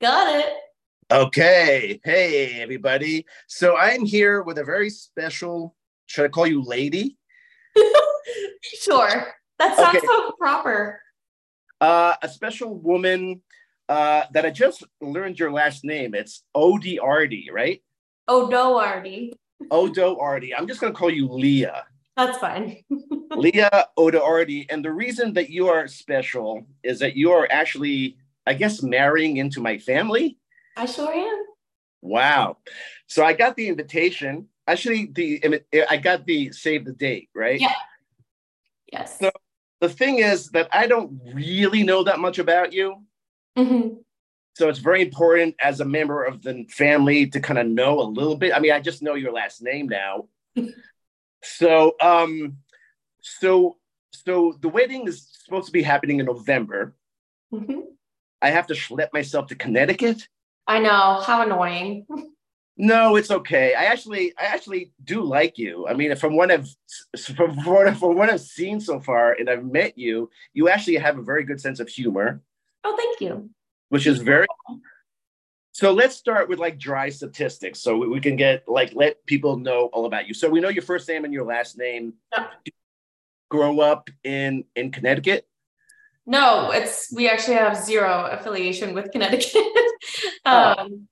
Got it. Okay. Hey, everybody. So I'm here with a very special, should I call you lady? sure. That sounds Okay. so proper. Uh, a special woman uh, that I just learned your last name. It's Artie, right? No, Artie. Odoardi. I'm just going to call you Lia. That's fine. Leah Odo Artie. And the reason that you are special is that you are actually, I guess, marrying into my family. I sure am. Wow. So I got the invitation. Actually, the I got the save the date, right? Yeah. Yes. So- The thing is that I don't really know that much about you. Mhm. So it's very important as a member of the family to kind of know a little bit. I mean, I just know your last name now. so um so so the wedding is supposed to be happening in November. Mhm. I have to schlep myself to Connecticut. I know. How annoying. No, it's okay. I actually, I actually do like you. I mean, from what I've from what, from what I've seen so far, and I've met you, you actually have a very good sense of humor, Oh, thank you. which is very. So let's start with like dry statistics, so we, can get like let people know all about you. So we know your first name and your last name. Yep. Grow up in in Connecticut. No, it's we actually have zero affiliation with Connecticut. Oh. um,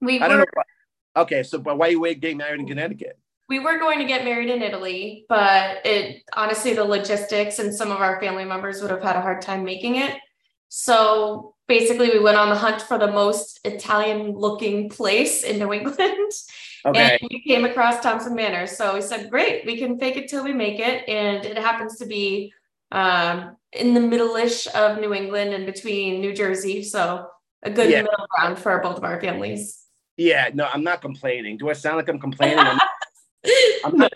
we I don't were know. why- Okay, so but why you wait getting married in Connecticut? we were going to get married in Italy, but it honestly the logistics and some of our family members would have had a hard time making it. So basically, we went on the hunt for the most Italian looking place in New England. Okay. And we came across Thompson Manor. So we said, great, we can fake it till we make it. And it happens to be um, in the middle-ish of New England and between New Jersey. So a good Yeah. middle ground for both of our families. Yeah, no, I'm not complaining. Do I sound like I'm complaining? I'm I'm not,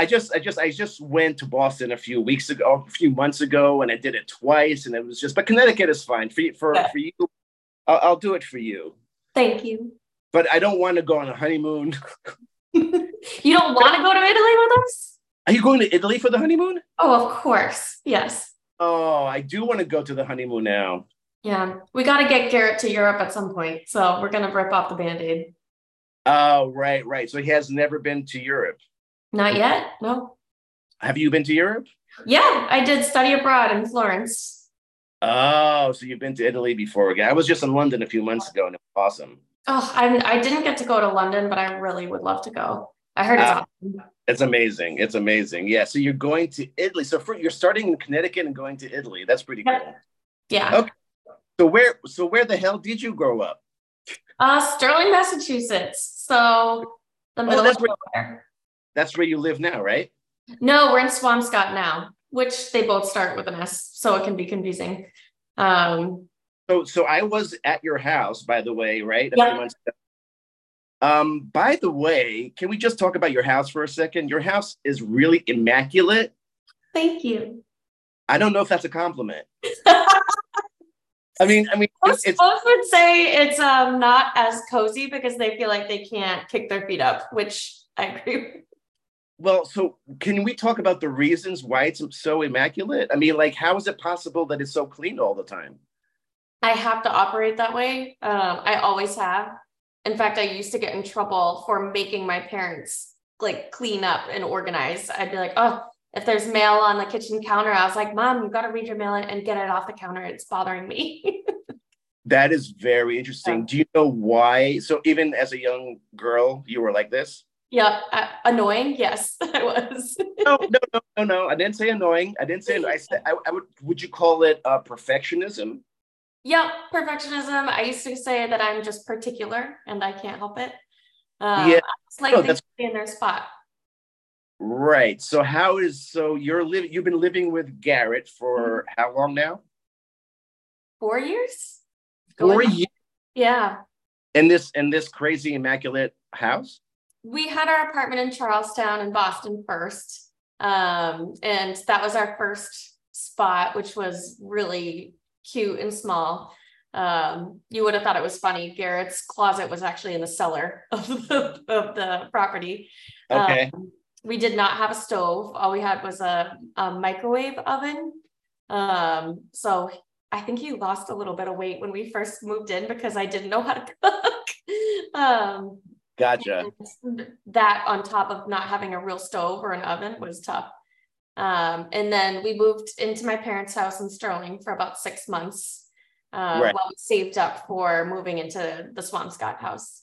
I just, I just, I just went to Boston a few weeks ago, a few months ago, and I did it twice, and it was just. But Connecticut is fine for you- for Yeah. for you. I'll, I'll do it for you, Thank you. but I don't want to go on a honeymoon. You don't want to go to Italy with us? Are you going to Italy for the honeymoon? Oh, of course. Yes. Oh, I do want to go to the honeymoon now. Yeah. We got to get Garrett to Europe at some point. So we're going to rip off the band aid. Oh, right, right. So he has never been to Europe. Not yet. No. Have you been to Europe? Yeah. I did study abroad in Florence. Oh, so you've been to Italy before? Okay, I was just in London a few months ago, and it was awesome. Oh, I, I didn't get to go to London, but I really would love to go. I heard it's Ah. awesome. It's amazing. It's amazing. Yeah. So you're going to Italy. So for, you're starting in Connecticut and going to Italy. That's pretty cool. Yeah. Okay. So where so where the hell did you grow up? Uh, Sterling, Massachusetts. So the middle Oh, of nowhere. That's where you live now, right? No, we're in Swampscott now, which they both start with an S, so it can be confusing. Um, So so I was at your house, by the way, right? Yeah. few months ago. Um, by the way, can we just talk about your house for a second? Your house is really immaculate. thank you. I don't know if that's a compliment. I mean, I mean, Most it's folks would say it's um not as cozy because they feel like they can't kick their feet up, which I agree with. Well. So can we talk about the reasons why it's so immaculate? I mean, like, how is it possible that it's so clean all the time? I have to operate that way. Um, I always have. In fact, I used to get in trouble for making my parents like clean up and organize. I'd be like, oh, if there's mail on the kitchen counter, I was like, Mom, you got to read your mail and get it off the counter. It's bothering me. That is very interesting. Yeah. Do you know why? So even as a young girl, you were like this? Yep. Uh, annoying. Yes, I was. No, no, no, no, no. I didn't say annoying. I didn't say. I said. I, I would. Would you call it uh, perfectionism? Yep. Perfectionism. I used to say that I'm just particular and I can't help it. Um, Yeah. It's like No, things be in their spot. Right. So how is so you're living? You've been living with Garrett for how long now? Four years? Four years Yeah. in this in this crazy immaculate house. We had our apartment in Charlestown in Boston first. Um, and that was our first spot, which was really cute and small. Um, you would have thought it was funny. Garrett's closet was actually in the cellar of the, of the property. Okay. Um, we did not have a stove. All we had was a, a microwave oven. Um, so I think he lost a little bit of weight when we first moved in because I didn't know how to cook. um, gotcha. That on top of not having a real stove or an oven was tough. Um, and then we moved into my parents' house in Sterling for about six months uh, right. while we saved up for moving into the Swampscott house.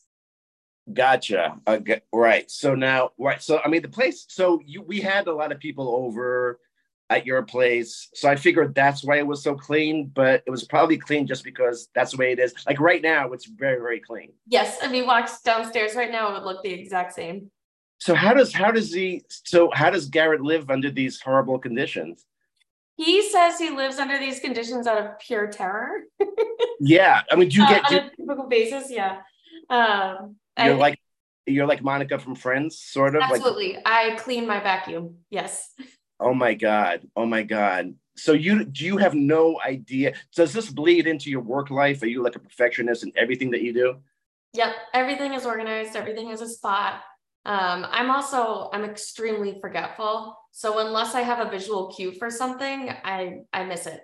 Gotcha. Uh, right. So now, right. So I mean, the place. So you, we had a lot of people over at your place. So I figured that's why it was so clean, but it was probably clean just because that's the way it is. Like right now, it's very, very clean. Yes. If you walked downstairs right now, it would look the exact same. So how does how does he so how does Garrett live under these horrible conditions? He says he lives under these conditions out of pure terror. yeah. I mean, do you uh, get on a typical basis? Yeah. Um you're I, like you're like Monica from Friends, sort of. Absolutely. Like, I clean my vacuum. Yes. Oh my God. Oh my God. So you do you have no idea? Does this bleed into your work life? Are you like a perfectionist in everything that you do? Yep. Everything is organized, everything is a spot. Um, I'm also I'm extremely forgetful. So unless I have a visual cue for something, I I miss it.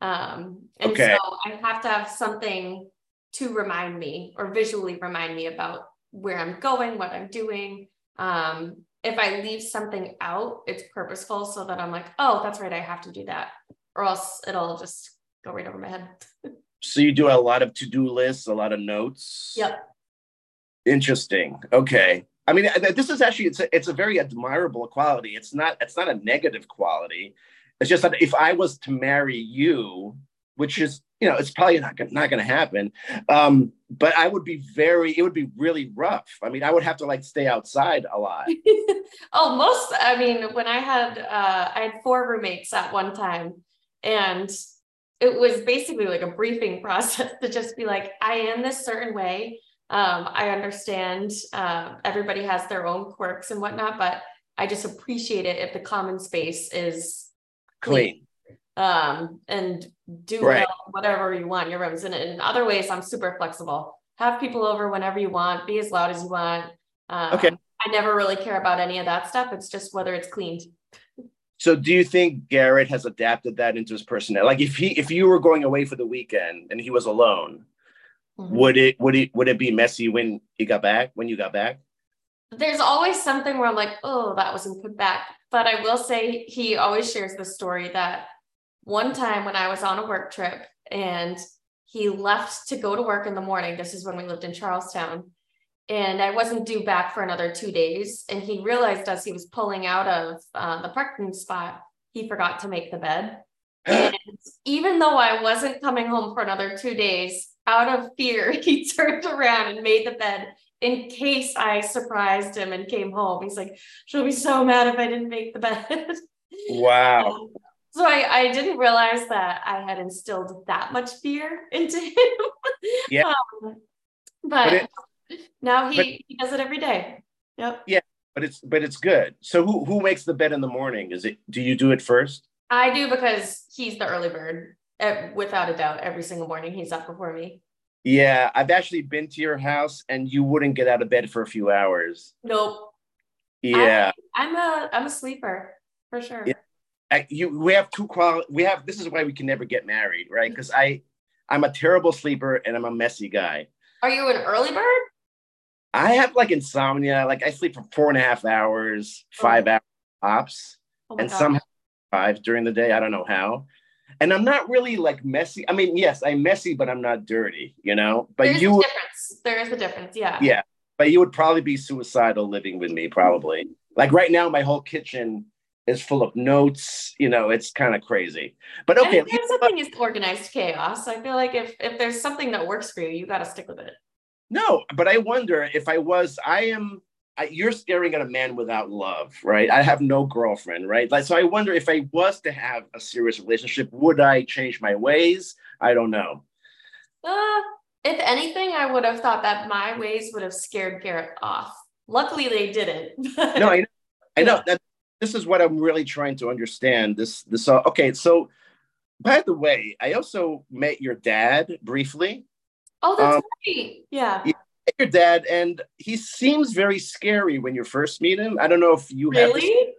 Um, and okay. so I have to have something to remind me or visually remind me about where I'm going, what I'm doing. Um, if I leave something out, it's purposeful so that I'm like, oh, that's right, I have to do that, or else it'll just go right over my head. so you do a lot of to-do lists, a lot of notes. Yep. Interesting. Okay. I mean, this is actually it's a, it's a very admirable quality. It's not it's not a negative quality. It's just that if I was to marry you, which is you know it's probably not not going to happen. Um but i would be very it would be really rough. I mean i would have to like stay outside a lot. Oh most i mean when i had uh i had four roommates at one time and it was basically like a briefing process to just be like i am this certain way. Um i understand uh, everybody has their own quirks and whatnot but i just appreciate it if the common space is clean, clean um, and do right. whatever you want your rooms. And in other ways, I'm super flexible. Have people over whenever you want, be as loud as you want. Um, okay. I never really care about any of that stuff. It's just whether it's cleaned. So do you think Garrett has adapted that into his personality? Like if he if you were going away for the weekend and he was alone, mm-hmm. would it would it would it be messy when he got back, when you got back? There's always something where I'm like, oh, that wasn't put back. But I will say he always shares the story that one time when I was on a work trip and he left to go to work in the morning. This is when we lived in Charlestown. And I wasn't due back for another two days. And he realized as he was pulling out of uh, the parking spot, he forgot to make the bed. and even though I wasn't coming home for another two days, out of fear, he turned around and made the bed in case I surprised him and came home. He's like, she'll be so mad if I didn't make the bed. Wow. Um, so I, I didn't realize that I had instilled that much fear into him. Yeah. um, but, but it, now he, but, he does it every day. Yep. Yeah, but it's but it's good. So who who makes the bed in the morning? Is it do you do it first? I do because he's the early bird. Without a doubt, every single morning he's up before me. Yeah, I've actually been to your house and you wouldn't get out of bed for a few hours. Nope. Yeah. I, am a I'm a sleeper for sure. Yeah. I, you we have two qual we have this is why we can never get married right? Mm-hmm. Because i i'm a terrible sleeper and i'm a messy guy. Are you an early bird? I have like insomnia. Like i sleep for four and a half hours oh. five oh. hours tops oh and somehow five during the day. I don't know how. And i'm not really like messy. I mean yes i'm messy but i'm not dirty you know? But There's you a difference. There is a difference yeah. Yeah. But you would probably be suicidal living with me probably. Like right now my whole kitchen is full of notes. You know, it's kind of crazy. But okay, there's something is organized chaos. I feel like if if there's something that works for you, you got to stick with it. No, but I wonder if I was, I am. I, you're staring at a man without love, right? I have no girlfriend, right? Like, so I wonder if I was to have a serious relationship, would I change my ways? I don't know. Uh, if anything, I would have thought that my ways would have scared Garrett off. Luckily, they didn't. no, I know. I know that this is what I'm really trying to understand. This this uh, okay. So, by the way, I also met your dad briefly. Oh, that's um, great. Yeah. Your dad, and he seems very scary when you first meet him. I don't know if you really. Have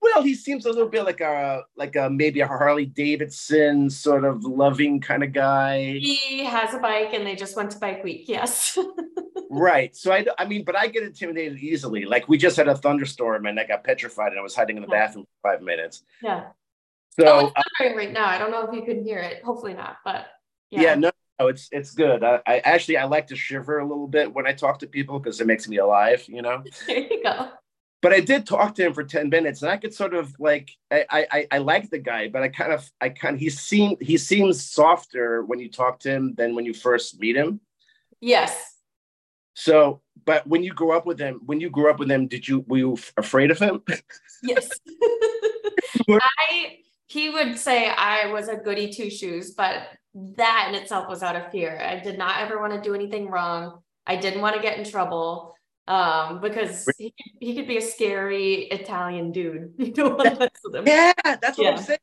Well, he seems a little bit like a like a maybe a Harley Davidson sort of loving kind of guy. He has a bike, and they just went to Bike Week. Yes. right. So I, I mean, but I get intimidated easily. Like we just had a thunderstorm, and I got petrified, and I was hiding in the Yeah. bathroom for five minutes. yeah. So oh, it's uh, thundering right now. I don't know if you can hear it. Hopefully not, but yeah, yeah. no, no, it's it's good. I, I actually I like to shiver a little bit when I talk to people because it makes me alive, you know. There you go. But I did talk to him for ten minutes, and I could sort of like I I I, I like the guy, but I kind of I kind of, he seemed he seems softer when you talk to him than when you first meet him. Yes. So, but when you grew up with him, when you grew up with him, did you were you afraid of him? Yes. I he would say I was a goody two shoes, but that in itself was out of fear. I did not ever want to do anything wrong. I didn't want to get in trouble um because he, could- he could be a scary Italian dude. You don't want to mess with him. yeah, that's what Yeah. I'm saying.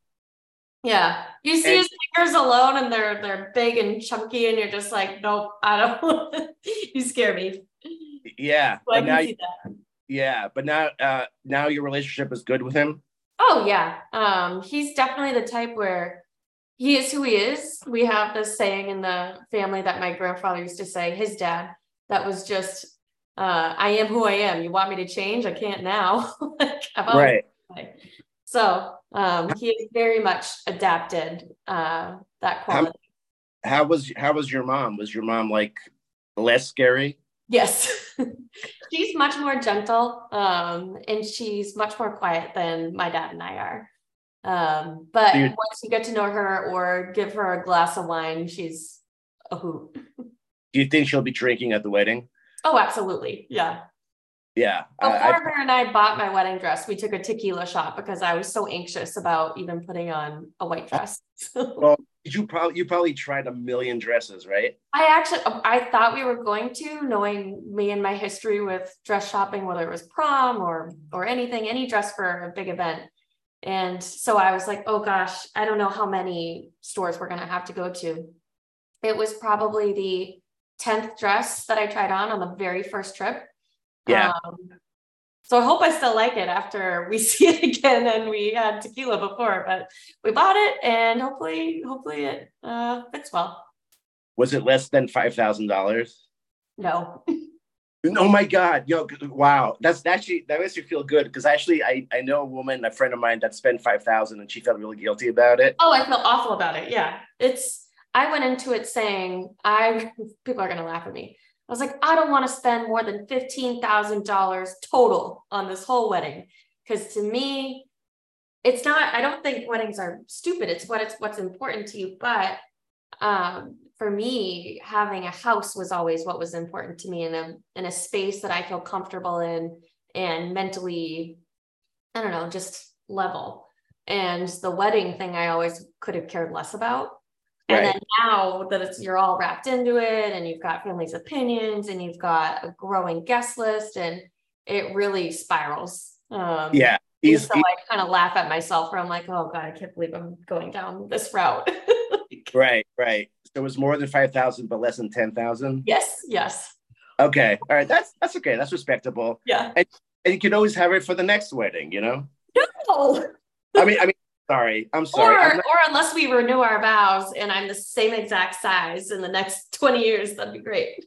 Yeah. You see And- his fingers alone and they're they're big and chunky and you're just like, nope, I don't you scare me. Yeah, So I but can now see that. yeah, but now uh now your relationship is good with him. Oh yeah. Um, he's definitely the type where he is who he is. We have this saying in the family that my grandfather used to say, his dad, that was just uh, I am who I am. You want me to change? I can't now. like, I've always Right. been that way. So um, he is very much adapted uh, that quality. How was how was your mom? Was your mom like less scary? Yes. she's much more gentle um, and she's much more quiet than my dad and I are. Um, but So once you get to know her or give her a glass of wine, she's a hoot. Do you think she'll be drinking at the wedding? Oh, absolutely. Yeah. Yeah. Before I- her and I bought my wedding dress, we took a tequila shot because I was so anxious about even putting on a white oh. dress. well, you probably you probably tried a million dresses, right? I actually I thought we were going to, knowing me and my history with dress shopping, whether it was prom or or anything, any dress for a big event. And so I was like, oh gosh, I don't know how many stores we're gonna have to go to. It was probably the 10th dress that I tried on on the very first trip. Yeah. Um, so I hope I still like it after we see it again and we had tequila before, but we bought it and hopefully, hopefully it uh, fits well. Was it less than five thousand dollars? No. Oh my God! Yo, wow, that's actually that makes me feel good because actually I I know a woman, a friend of mine that spent five thousand and she felt really guilty about it. Oh, I feel awful about it. Yeah. It's, I went into it saying, I, people are going to laugh at me. I was like, I don't want to spend more than $15,000 total on this whole wedding. Cause to me, it's not, I don't think weddings are stupid. It's what it's, what's important to you. But, um, for me, having a house was always what was important to me in a, in a space that I feel comfortable in and mentally, I don't know, just level. And the wedding thing, I always could have cared less about. And Right. then now that it's you're all wrapped into it, and you've got families' opinions, and you've got a growing guest list, and it really spirals. Um, Yeah, he's so I kind of laugh at myself, where I'm like, "Oh God, I can't believe I'm going down this route." right, right. So it was more than five thousand, but less than ten thousand. yes, yes, Okay, all right, that's that's okay. That's respectable, yeah. and you can always have it for the next wedding. You know, No. I mean, I mean, sorry, I'm sorry. or, I'm not- or unless we renew our vows and I'm the same exact size in the next 20 years, that'd be great.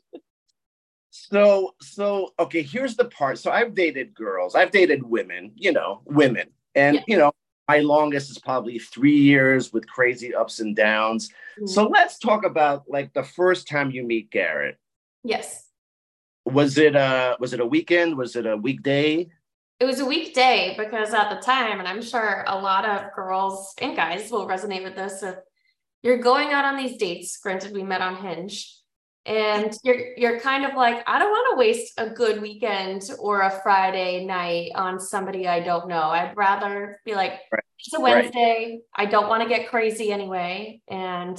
So, so okay, here's the part. So I've dated girls, I've dated women, you know, women. And Yeah. you know, my longest is probably three years with crazy ups and downs. Mm-hmm. So let's talk about like the first time you meet Garrett. yes, Was it a was it a weekend? Was it a weekday? It was a weekday because at the time, and I'm sure a lot of girls and guys will resonate with this. If you're going out on these dates, granted, we met on Hinge, and you're you're kind of like, I don't want to waste a good weekend or a Friday night on somebody I don't know. I'd rather be like, Right. it's a Right. Wednesday. I don't want to get crazy anyway, and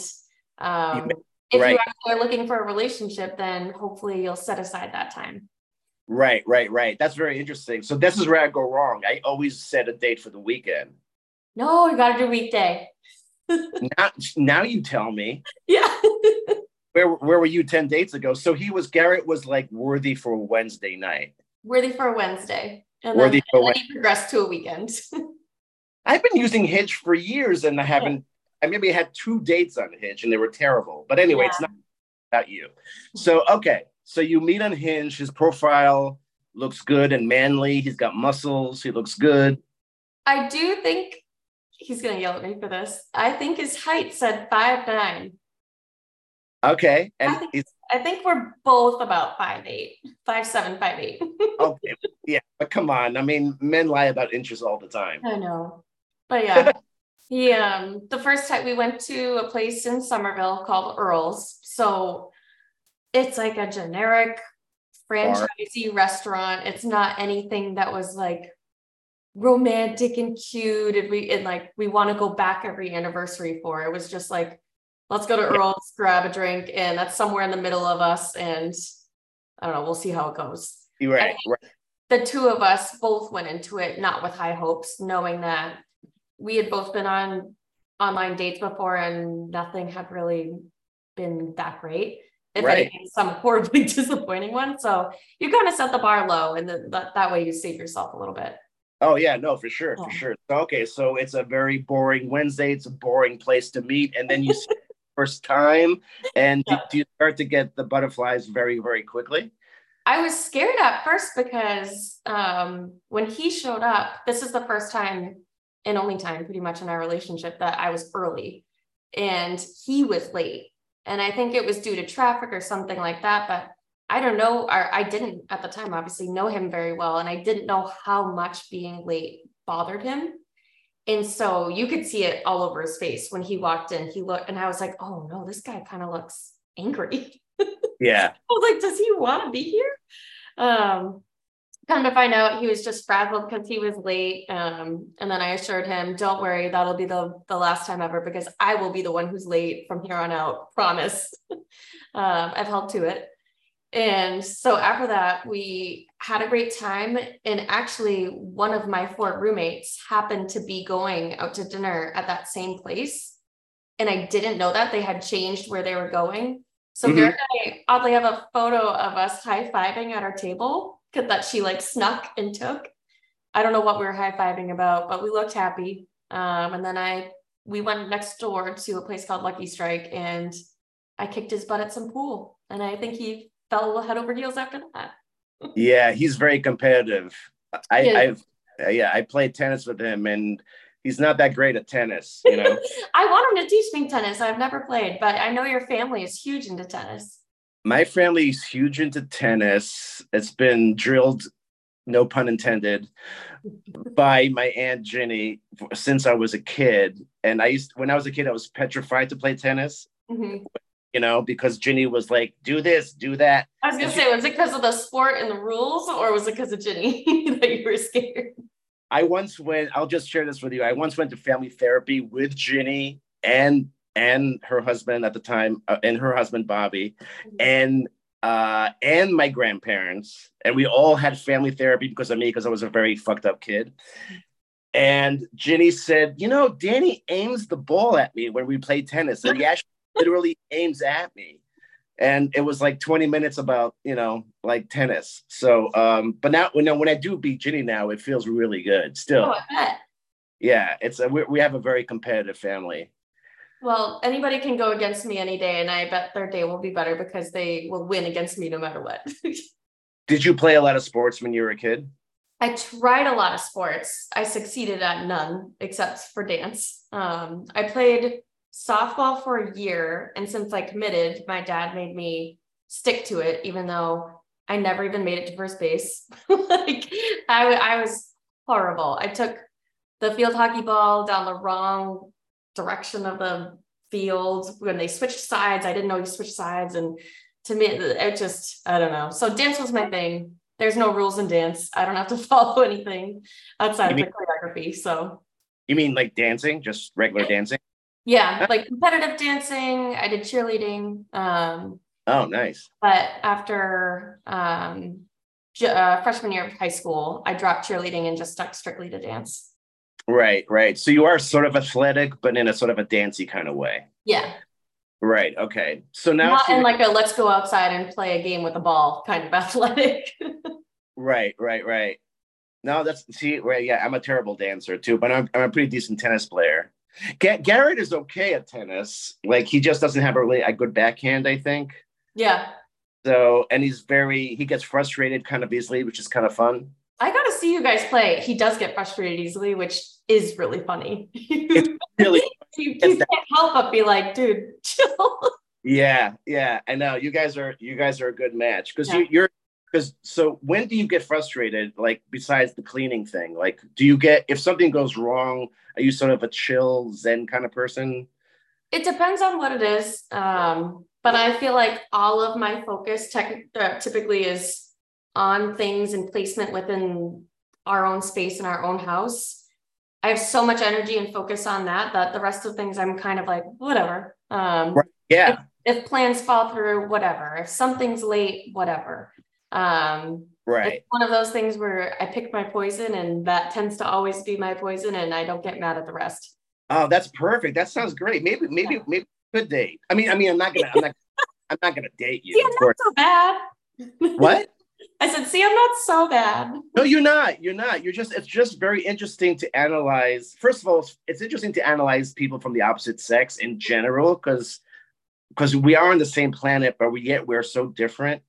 um, if right. you are looking for a relationship, then hopefully you'll set aside that time. Right, right, right. That's very interesting. So this is where I go wrong. I always set a date for the weekend. No, you got to do weekday. Now, now you tell me Yeah. where where were you ten dates ago? So he was Garrett was like worthy for Wednesday night. Worthy for a Wednesday. And Worthy then, for and then you progress to a weekend. I've been using Hinge for years and I haven't. I maybe had two dates on Hinge and they were terrible. But anyway, yeah. it's not about you. So okay, so you meet on Hinge. His profile looks good and manly. He's got muscles. He looks good. I do think he's gonna yell at me for this. I think his height said five nine. Okay, and I think, I think we're both about five eight, five seven, five eight. okay, yeah, but come on. I mean, men lie about inches all the time. I know, but yeah. Yeah, um the first time we went to a place in Somerville called Earl's. So it's like a generic franchisee restaurant. It's not anything that was like romantic and cute and we and like we want to go back every anniversary for. It was just like let's go to Earl's, grab a drink, and that's somewhere in the middle of us. And I don't know, we'll see how it goes. Right, right. The two of us both went into it not with high hopes, knowing that we had both been on online dates before and nothing had really been that great. If right. anything, some horribly disappointing one. So you kind of set the bar low, and then that, that way you save yourself a little bit. Oh yeah, no, for sure, for sure. Okay, so it's a very boring Wednesday. It's a boring place to meet, and then you see first time, and yeah. do, do, you start to get the butterflies very, very quickly? I was scared at first because um, when he showed up, this is the first time and only time, pretty much in our relationship, that I was early, and he was late, and I think it was due to traffic or something like that, but I don't know, or I didn't at the time obviously know him very well, and I didn't know how much being late bothered him. And so you could see it all over his face when he walked in. He looked, and I was like, oh no, this guy kind of looks angry. Yeah. I was like, does he want to be here? Um, come to find out he was just frazzled because he was late. Um, and then I assured him, don't worry, that'll be the, the last time ever because I will be the one who's late from here on out. Promise. um, I've held to it. And so after that, we had a great time. And actually, one of my four roommates happened to be going out to dinner at that same place. And I didn't know that they had changed where they were going. So mm-hmm. Garrett and I oddly have a photo of us high fiving at our table that she like snuck and took. I don't know what we were high fiving about, but we looked happy. Um, and then I we went next door to a place called Lucky Strike and I kicked his butt at some pool. And I think he fell head over heels after that. yeah, he's very competitive. I, I've uh, yeah, I played tennis with him and he's not that great at tennis, you know. I want him to teach me tennis. I've never played, but I know your family is huge into tennis. My family is huge into tennis. It's been drilled, no pun intended, by my aunt Ginny since I was a kid. And I used when I was a kid, I was petrified to play tennis. Mm-hmm you know, because Ginny was like, do this, do that. I was gonna say, was it because of the sport and the rules, or was it because of Ginny that you were scared? I once went, I'll just share this with you. I once went to family therapy with Ginny and and her husband at the time, uh, and her husband Bobby, mm-hmm. and uh, and my grandparents, and we all had family therapy because of me, because I was a very fucked up kid. And Ginny said, "You know, Danny aims the ball at me when we play tennis, and he actually literally aims at me. And it was like 20 minutes about, you know, like tennis. So, um, but now when, when I do beat Ginny now, it feels really good still. Oh, yeah, it's a, we, we have a very competitive family. Well, anybody can go against me any day, and I bet their day will be better because they will win against me no matter what. Did you play a lot of sports when you were a kid? I tried a lot of sports. I succeeded at none except for dance. Um, I played softball for a year. And since I committed, my dad made me stick to it, even though I never even made it to first base. like I, I was horrible. I took the field hockey ball down the wrong direction of the field when they switched sides. I didn't know you switched sides. And to me, it just, I don't know. So dance was my thing. There's no rules in dance. I don't have to follow anything outside mean, of the choreography. So you mean like dancing, just regular dancing? Yeah, like competitive dancing. I did cheerleading. Um, oh, nice. But after um, uh, freshman year of high school, I dropped cheerleading and just stuck strictly to dance. Right, right. So you are sort of athletic, but in a sort of a dancey kind of way. Yeah. Right. Okay. So now, not in like a let's go outside and play a game with a ball kind of athletic. right, right, right. No, that's see, well, yeah, I'm a terrible dancer too, but I'm, I'm a pretty decent tennis player. G- Garrett is okay at tennis. Like he just doesn't have a really a good backhand, I think. Yeah. So, and he's very he gets frustrated kind of easily, which is kind of fun. I got to see you guys play. He does get frustrated easily, which is really funny. It's really you, you can't help but be like, dude, chill. yeah, yeah. I know you guys are you guys are a good match because Yeah. you, you're because so when do you get frustrated? Like besides the cleaning thing, like do you get if something goes wrong? Are you sort of a chill Zen kind of person? It depends on what it is. Um, but I feel like all of my focus tech, uh, typically is on things and placement within our own space in our own house. I have so much energy and focus on that that the rest of things I'm kind of like, whatever. Um, Right. Yeah, if plans fall through, whatever. If something's late, whatever. Um, right. it's one of those things where I pick my poison and that tends to always be my poison and I don't get mad at the rest. Oh, that's perfect. That sounds great. Maybe, maybe, maybe a good date. I mean, I mean, I'm not gonna, I'm not, I'm not gonna date you. Of not so bad. What? I said, see, I'm not so bad. No, you're not. You're not. You're just. It's just very interesting to analyze. First of all, it's, interesting to analyze people from the opposite sex in general, because because we are on the same planet, but we yet we're so different.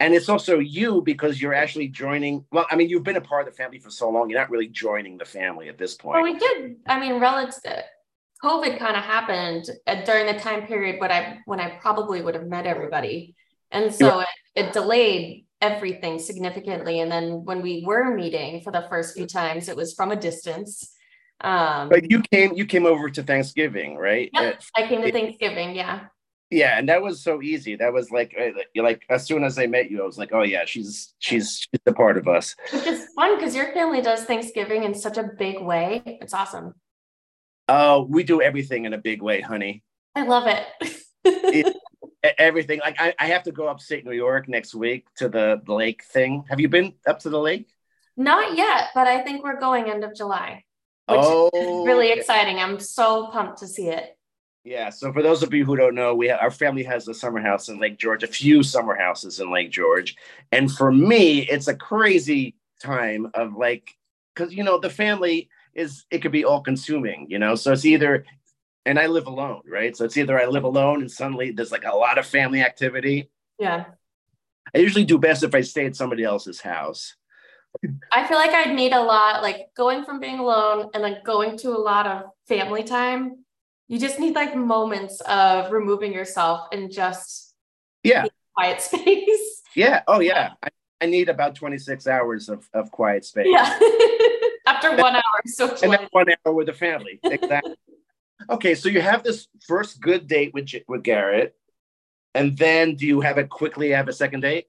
And it's also you because you're actually joining. Well, I mean, you've been a part of the family for so long. You're not really joining the family at this point. Well, we did. I mean, relative, COVID kind of happened uh, during the time period when I when I probably would have met everybody, and so it, it delayed everything significantly. And then when we were meeting for the first few times, it was from a distance. Um, but you came. You came over to Thanksgiving, right? Yep. Uh, I came to Thanksgiving. Yeah. yeah, and that was so easy. That was like, uh, like, as soon as I met you, I was like, oh yeah, she's she's she's a part of us. Which is fun because your family does Thanksgiving in such a big way. It's awesome. Oh, we do everything in a big way, honey. I love it. E- Everything. Like I, I have to go upstate New York next week to the lake thing. Have you been up to the lake? Not yet, but I think we're going end of July, which oh, is really exciting. I'm so pumped to see it. Yeah. So for those of you who don't know, we have, our family has a summer house in Lake George, a few summer houses in Lake George, and for me, it's a crazy time of like, because you know the family is it could be all consuming, you know. So it's either, and I live alone, right? So it's either I live alone and suddenly there's like a lot of family activity. Yeah. I usually do best if I stay at somebody else's house. I feel like I'd need a lot, like going from being alone and then going to a lot of family time. You just need like moments of removing yourself and just Yeah. quiet space. Yeah. Oh, yeah. I, I need about 26 hours of, of quiet space. Yeah. After one hour so And then one hour with the family. Exactly. Okay. So you have this first good date with, with Garrett. And then do you have it quickly have a second date?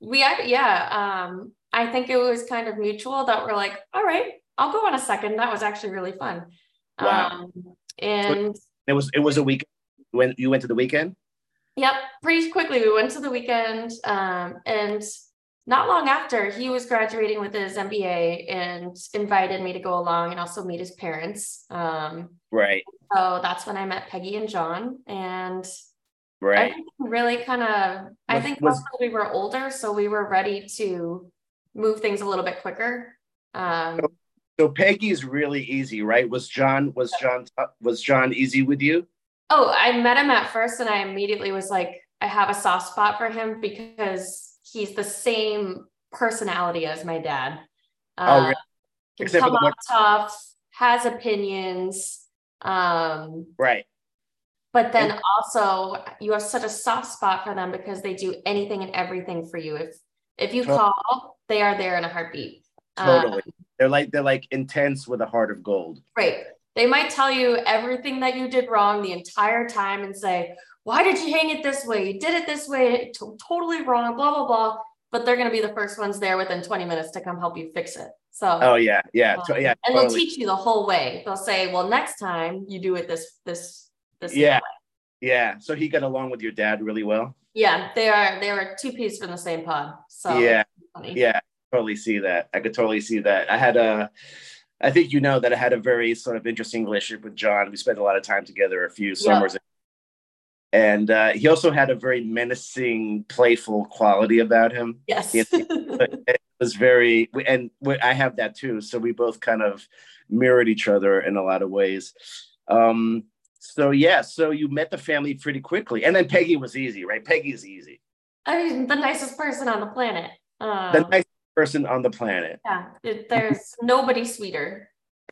We, yeah. Um, I think it was kind of mutual that we're like, all right, I'll go on a second. That was actually really fun. Wow. Um, and It was it was a weekend when you went to the weekend. Yep, pretty quickly we went to the weekend, um, and not long after he was graduating with his MBA and invited me to go along and also meet his parents. Um, Right. so that's when I met Peggy and John, and Right. really kind of. I think was- we were older, so we were ready to move things a little bit quicker. Um, So Peggy's really easy, right? Was John was John was John easy with you? Oh, I met him at first and I immediately was like, I have a soft spot for him because he's the same personality as my dad. Oh, Uh, really? Can Except come out tough, has opinions. Um, Right. but then also you have such a soft spot for them because they do anything and everything for you. If if you Totally. call, they are there in a heartbeat. Uh, Totally. they're like they're like intense with a heart of gold. Right. They might tell you everything that you did wrong the entire time and say, why did you hang it this way? You did it this way, to- totally wrong, blah, blah, blah. But they're going to be the first ones there within 20 minutes to come help you fix it. So, Oh yeah, yeah, um, yeah. and they'll teach you the whole way. They'll say, well, next time you do it this, this, this. Yeah. way." Yeah. So he got along with your dad really well. Yeah. They are, they are two peas from the same pod. So, Yeah. Yeah, totally see that. I could totally see that. I had a, I think you know that I had a very sort of interesting relationship with John. We spent a lot of time together a few summers. And uh, he also had a very menacing, playful quality about him. Yes. it was very, and I have that too. So we both kind of mirrored each other in a lot of ways. Um, so yeah, so you met the family pretty quickly, and then Peggy was easy, right? Peggy is easy. I mean, the nicest person on the planet. Um, the nicest person on the planet. Yeah, it, there's nobody sweeter.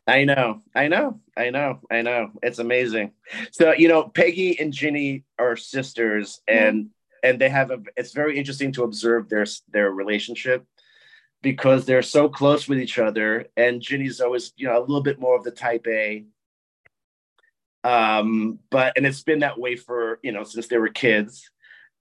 I know, I know, I know, I know. It's amazing. So you know, Peggy and Ginny are sisters, mm-hmm. and and they have a. It's very interesting to observe their their relationship because they're so close with each other, and Ginny's always you know a little bit more of the type A. Um, but and it's been that way for you know since they were kids,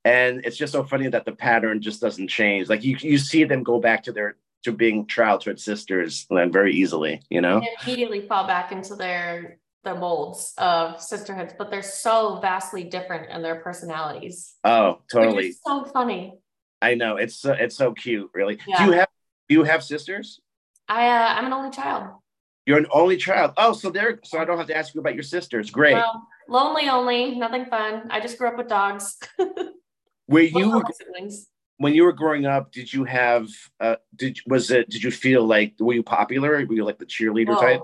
and it's just so funny that the pattern just doesn't change. Like you you see them go back to their to being childhood sisters then very easily, you know? They immediately fall back into their the molds of sisterhoods, but they're so vastly different in their personalities. Oh, totally. so funny. I know. It's so it's so cute, really. Yeah. Do you have do you have sisters? I uh, I'm an only child. You're an only child. Oh, so there so I don't have to ask you about your sisters. Great. Well, lonely only, nothing fun. I just grew up with dogs. Were you siblings? When you were growing up, did you have uh did was it did you feel like were you popular? Were you like the cheerleader type?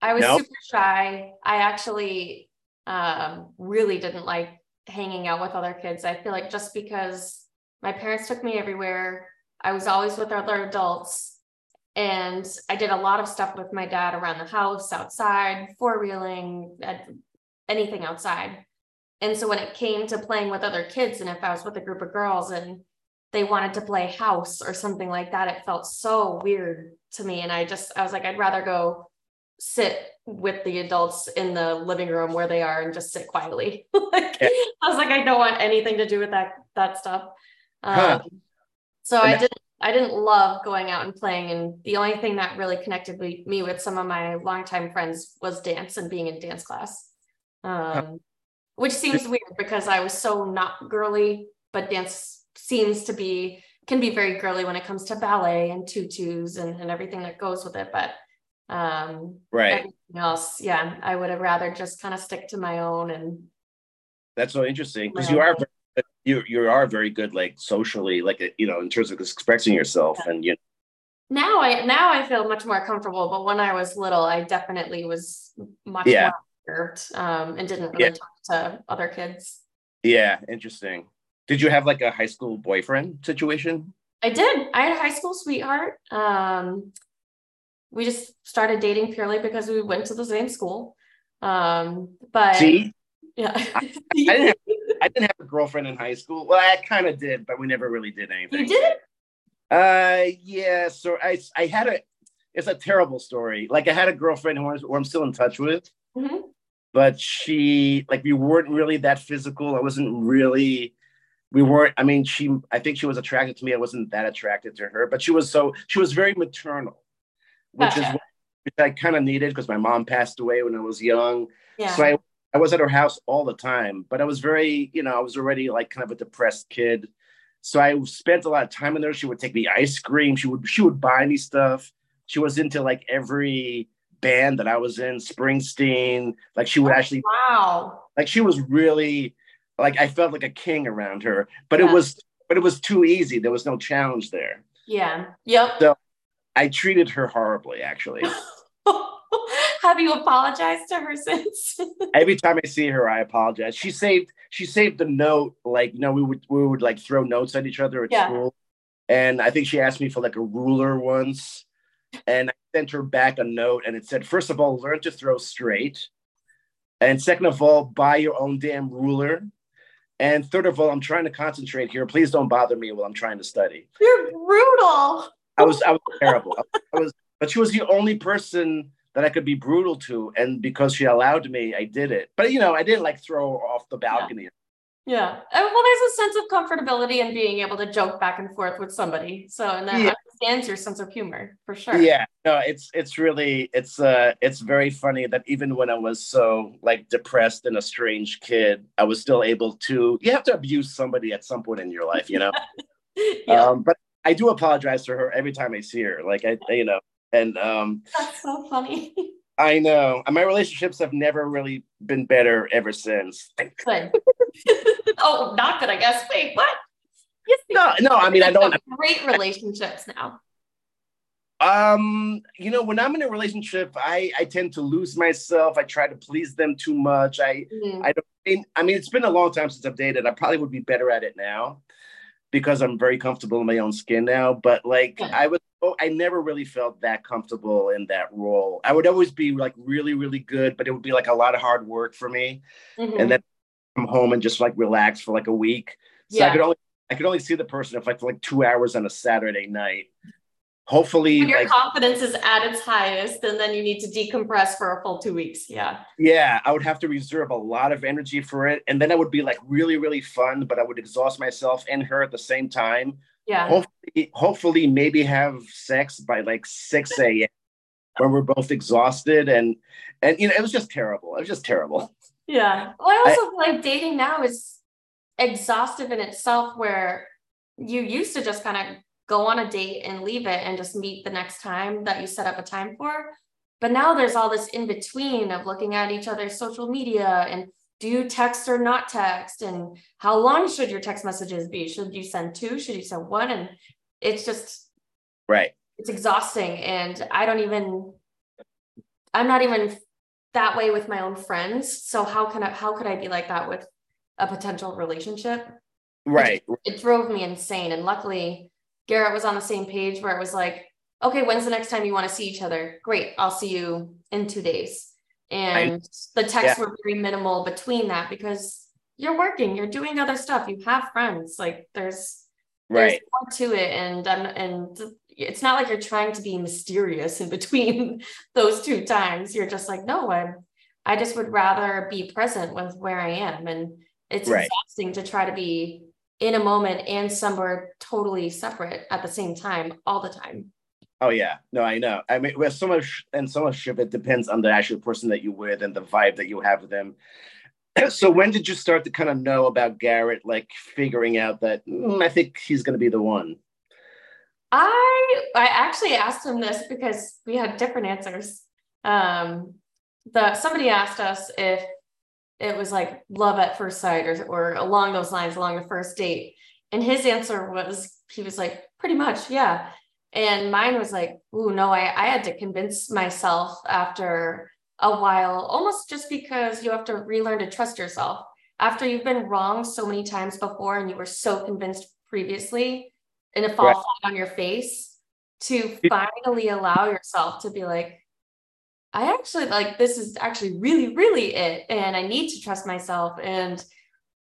I was no? super shy. I actually um really didn't like hanging out with other kids. I feel like just because my parents took me everywhere, I was always with other adults. And I did a lot of stuff with my dad around the house, outside, four wheeling, anything outside. And so when it came to playing with other kids, and if I was with a group of girls and they wanted to play house or something like that. It felt so weird to me. And I just, I was like, I'd rather go sit with the adults in the living room where they are and just sit quietly. like, yeah. I was like, I don't want anything to do with that, that stuff. Um, huh. So I didn't, I didn't love going out and playing. And the only thing that really connected me with some of my longtime friends was dance and being in dance class. Um, huh. Which seems weird because I was so not girly, but dance seems to be can be very girly when it comes to ballet and tutus and, and everything that goes with it but um right everything else yeah i would have rather just kind of stick to my own and that's so interesting because you are you you are very good like socially like you know in terms of expressing yourself yeah. and you know now i now i feel much more comfortable but when i was little i definitely was much yeah. more reserved um and didn't really yeah. talk to other kids yeah interesting did you have like a high school boyfriend situation? I did. I had a high school sweetheart. Um, we just started dating purely because we went to the same school. Um, but see, yeah, I, I, didn't have, I didn't have a girlfriend in high school. Well, I kind of did, but we never really did anything. You did? Uh, yeah. So I, I had a. It's a terrible story. Like I had a girlfriend who, was, who I'm still in touch with, mm-hmm. but she like we weren't really that physical. I wasn't really we weren't i mean she i think she was attracted to me. I wasn't that attracted to her but she was so she was very maternal which gotcha. is what i kind of needed because my mom passed away when i was young. Yeah. so I, I was at her house all the time but i was very you know i was already like kind of a depressed kid. So i spent a lot of time in there she would take me ice cream. She would she would buy me stuff. She was into like every band that i was in springsteen. Like she would oh, actually wow. like she was really like I felt like a king around her, but yeah. it was but it was too easy. There was no challenge there. Yeah. Yep. So I treated her horribly, actually. Have you apologized to her since? Every time I see her, I apologize. She saved she saved the note, like you know, we would we would like throw notes at each other at yeah. school. And I think she asked me for like a ruler once. And I sent her back a note and it said, first of all, learn to throw straight. And second of all, buy your own damn ruler. And third of all, I'm trying to concentrate here. Please don't bother me while I'm trying to study. You're brutal. I was I was terrible. I was, but she was the only person that I could be brutal to, and because she allowed me, I did it. But you know, I didn't like throw her off the balcony. Yeah. Yeah. Well, there's a sense of comfortability in being able to joke back and forth with somebody. So, and that yeah. understands your sense of humor for sure. Yeah. No, it's it's really it's uh it's very funny that even when I was so like depressed and a strange kid, I was still able to. You have to abuse somebody at some point in your life, you know. yeah. Um, but I do apologize to her every time I see her. Like I, you know, and um. That's so funny. I know. My relationships have never really been better ever since. Good. oh, not good, I guess. Wait, what? Yes, no, no. I mean, I don't. Have great relationships now. Um, you know, when I'm in a relationship, I I tend to lose myself. I try to please them too much. I mm-hmm. I don't. I mean, it's been a long time since I've dated. I probably would be better at it now because I'm very comfortable in my own skin now. But like, yeah. I was, oh, I never really felt that comfortable in that role. I would always be like really, really good, but it would be like a lot of hard work for me. Mm-hmm. And then come home and just like relax for like a week. So yeah. I could only I could only see the person if like for like two hours on a Saturday night. Hopefully when your like, confidence is at its highest and then you need to decompress for a full two weeks. Yeah. Yeah i would have to reserve a lot of energy for it. And then it would be like really really fun but i would exhaust myself and her at the same time. Yeah. Hopefully hopefully maybe have sex by like 6 a.m when we're both exhausted and and you know it was just terrible. It was just terrible yeah well i also I, like dating now is exhaustive in itself where you used to just kind of go on a date and leave it and just meet the next time that you set up a time for. But now there's all this in between of looking at each other's social media and do you text or not text? And how long should your text messages be? Should you send two? Should you send one? And it's just, right. It's exhausting. And I don't even, I'm not even that way with my own friends. So how can I, how could I be like that with a potential relationship? Right. It, it drove me insane. And luckily, Garrett was on the same page where it was like, okay, when's the next time you want to see each other? Great, I'll see you in two days. And I, the texts yeah. were very minimal between that because you're working, you're doing other stuff, you have friends. Like there's right there's more to it, and um, and it's not like you're trying to be mysterious in between those two times. You're just like, no, I'm I just would rather be present with where I am, and it's right. exhausting to try to be in a moment and somewhere totally separate at the same time all the time. Oh yeah, no, I know. I mean, with so much and so much of it depends on the actual person that you're with and the vibe that you have with them. so when did you start to kind of know about Garrett, like figuring out that mm, I think he's going to be the one? I I actually asked him this because we had different answers. Um, the somebody asked us if it was like love at first sight or, or along those lines along the first date. And his answer was he was like pretty much yeah. And mine was like oh no I, I had to convince myself after a while almost just because you have to relearn to trust yourself. After you've been wrong so many times before and you were so convinced previously and it falls right. on your face to finally allow yourself to be like I actually like this is actually really, really it. And I need to trust myself. And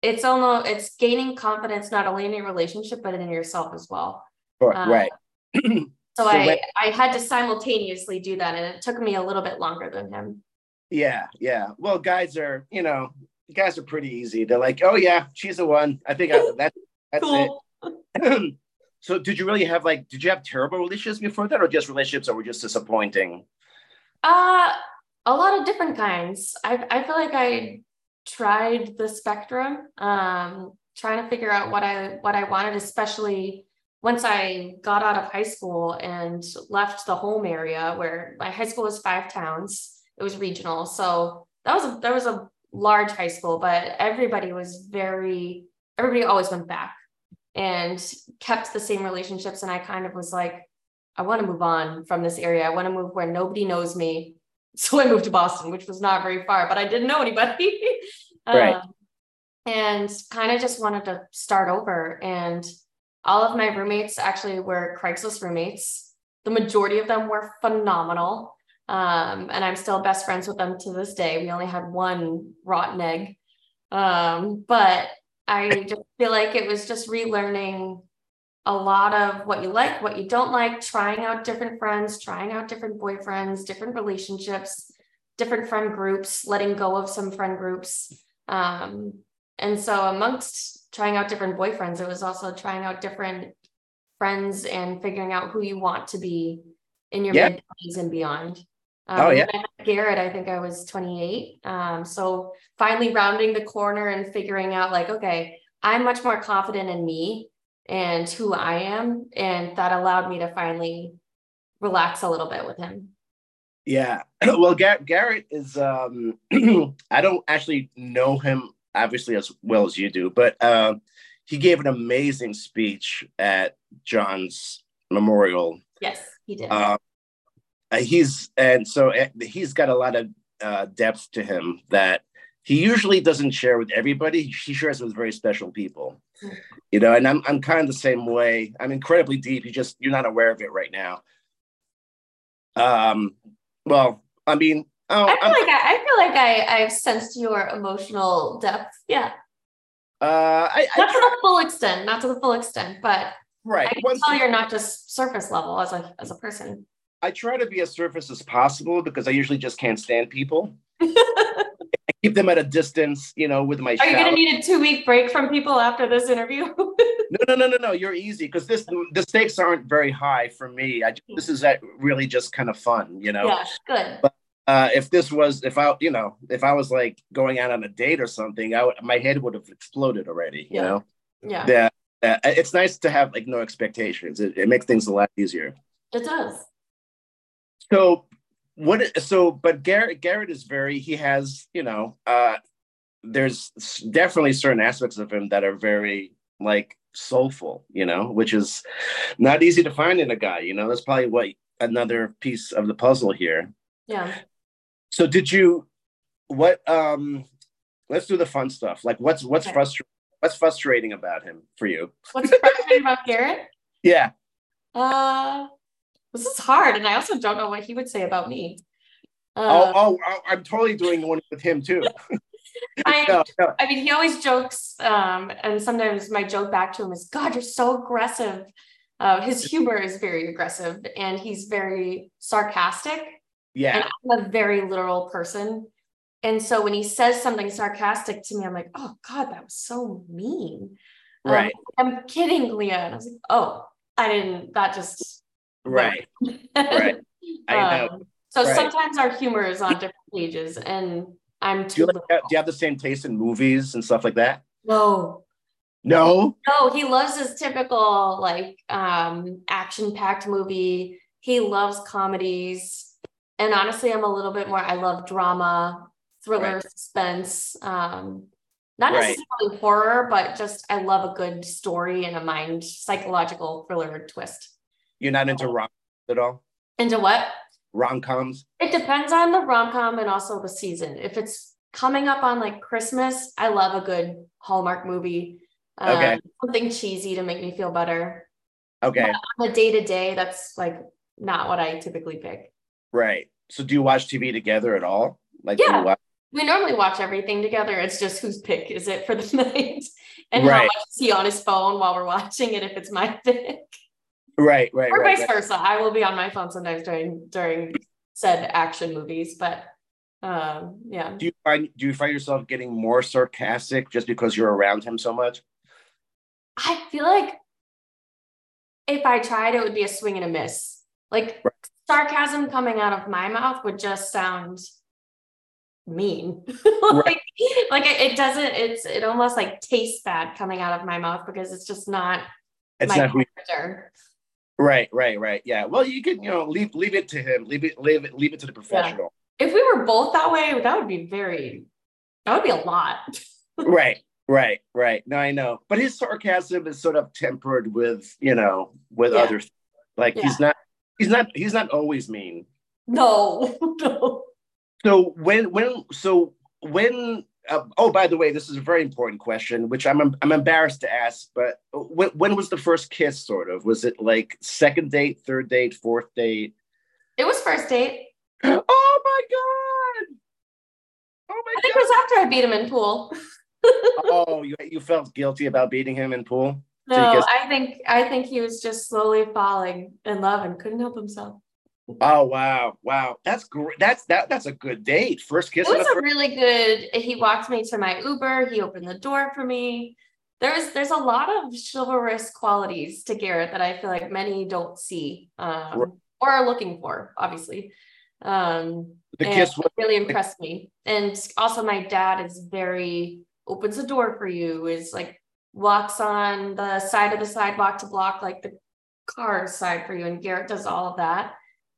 it's almost it's gaining confidence not only in your relationship, but in yourself as well. Um, right. so, so I, when, I had to simultaneously do that. And it took me a little bit longer than him. Yeah, yeah. Well, guys are, you know, guys are pretty easy. They're like, oh yeah, she's the one. I think I, that, that's cool. it. so did you really have like did you have terrible relationships before that or just relationships that were just disappointing? Uh, a lot of different kinds. I, I feel like I tried the spectrum, um, trying to figure out what I what I wanted, especially once I got out of high school and left the home area where my high school was five towns. It was regional, so that was a, there was a large high school, but everybody was very everybody always went back and kept the same relationships. And I kind of was like, I want to move on from this area. I want to move where nobody knows me. So I moved to Boston, which was not very far, but I didn't know anybody. right. Um, and kind of just wanted to start over. And all of my roommates actually were Craigslist roommates. The majority of them were phenomenal. Um, and I'm still best friends with them to this day. We only had one rotten egg. Um, but I just feel like it was just relearning a lot of what you like, what you don't like, trying out different friends, trying out different boyfriends, different relationships, different friend groups, letting go of some friend groups. Um, and so, amongst trying out different boyfriends, it was also trying out different friends and figuring out who you want to be in your yeah. mid 20s and beyond. Um, oh, yeah. Garrett, I think I was 28. Um, so, finally rounding the corner and figuring out, like, okay, I'm much more confident in me and who I am. And that allowed me to finally relax a little bit with him. Yeah. Well, Garrett is, um, I don't actually know him obviously as well as you do, but uh, he gave an amazing speech at John's memorial. Yes, he did. Uh, he's and so uh, he's got a lot of uh, depth to him that he usually doesn't share with everybody. He shares with very special people, you know. And I'm I'm kind of the same way. I'm incredibly deep. You just you're not aware of it right now. Um. Well, I mean, oh, I feel I'm, like I, I, feel like I I've sensed your emotional depth. Yeah. Uh, I, not I, to the full extent, not to the full extent, but right. I can Once tell you're not just surface level as a as a person. I try to be as surface as possible because I usually just can't stand people. I keep them at a distance, you know, with my. Are you going to need a two week break from people after this interview? no, no, no, no, no. You're easy because this the stakes aren't very high for me. I, just, this is really just kind of fun, you know. Yeah, good. But uh, if this was, if I, you know, if I was like going out on a date or something, I would, my head would have exploded already. You yeah. know. Yeah. That uh, it's nice to have like no expectations. It, it makes things a lot easier. It does. So what so but garrett garrett is very he has you know uh there's definitely certain aspects of him that are very like soulful you know which is not easy to find in a guy you know? That's probably what another piece of the puzzle here. Yeah. So did you what um let's do the fun stuff. Like what's what's okay. frustrating what's frustrating about him for you? What's frustrating about garrett? Yeah. Uh this is hard, and I also don't know what he would say about me. Uh, oh, oh, I'm totally doing one with him too. I, no, no. I mean, he always jokes, um, and sometimes my joke back to him is, "God, you're so aggressive." Uh, his humor is very aggressive, and he's very sarcastic. Yeah, and I'm a very literal person, and so when he says something sarcastic to me, I'm like, "Oh God, that was so mean." Right. Um, I'm kidding, Lia, and I was like, "Oh, I didn't. That just Right. right. I know. Um, so right. sometimes our humor is on different pages, and I'm too. Do you, like, do you have the same taste in movies and stuff like that? No. No. No, he loves his typical like um action-packed movie. He loves comedies. And honestly, I'm a little bit more, I love drama, thriller, right. suspense. Um, not necessarily right. horror, but just I love a good story and a mind psychological thriller twist. You're not into rom at all? Into what? Rom coms? It depends on the rom com and also the season. If it's coming up on like Christmas, I love a good Hallmark movie. Um, okay. Something cheesy to make me feel better. Okay. But on a day to day, that's like not what I typically pick. Right. So do you watch TV together at all? Like yeah. We normally watch everything together. It's just whose pick is it for the night and right. how much is he on his phone while we're watching it if it's my pick. Right, right, or right, vice right. versa. I will be on my phone sometimes during during said action movies, but um, yeah. Do you find do you find yourself getting more sarcastic just because you're around him so much? I feel like if I tried, it would be a swing and a miss. Like right. sarcasm coming out of my mouth would just sound mean. like, right. like it, it, doesn't. It's it almost like tastes bad coming out of my mouth because it's just not it's my not character. Right, right, right. Yeah. Well, you can, you know, leave leave it to him. Leave it, leave it, leave it to the professional. Yeah. If we were both that way, that would be very that would be a lot. right, right, right. No, I know. But his sarcasm is sort of tempered with, you know, with yeah. others. Like yeah. he's not he's not he's not always mean. No, no. So when when so when uh, oh, by the way, this is a very important question, which I'm I'm embarrassed to ask. But when when was the first kiss? Sort of was it like second date, third date, fourth date? It was first date. Oh my god! Oh my! I think god. it was after I beat him in pool. oh, you you felt guilty about beating him in pool? No, so I think I think he was just slowly falling in love and couldn't help himself. Oh wow, wow, that's great. That's that. That's a good date. First kiss. It was a really good. He walked me to my Uber. He opened the door for me. There's there's a lot of chivalrous qualities to Garrett that I feel like many don't see um, right. or are looking for. Obviously, um, the kiss was- really impressed me. And also, my dad is very opens the door for you. Is like walks on the side of the sidewalk to block like the car side for you. And Garrett does all of that.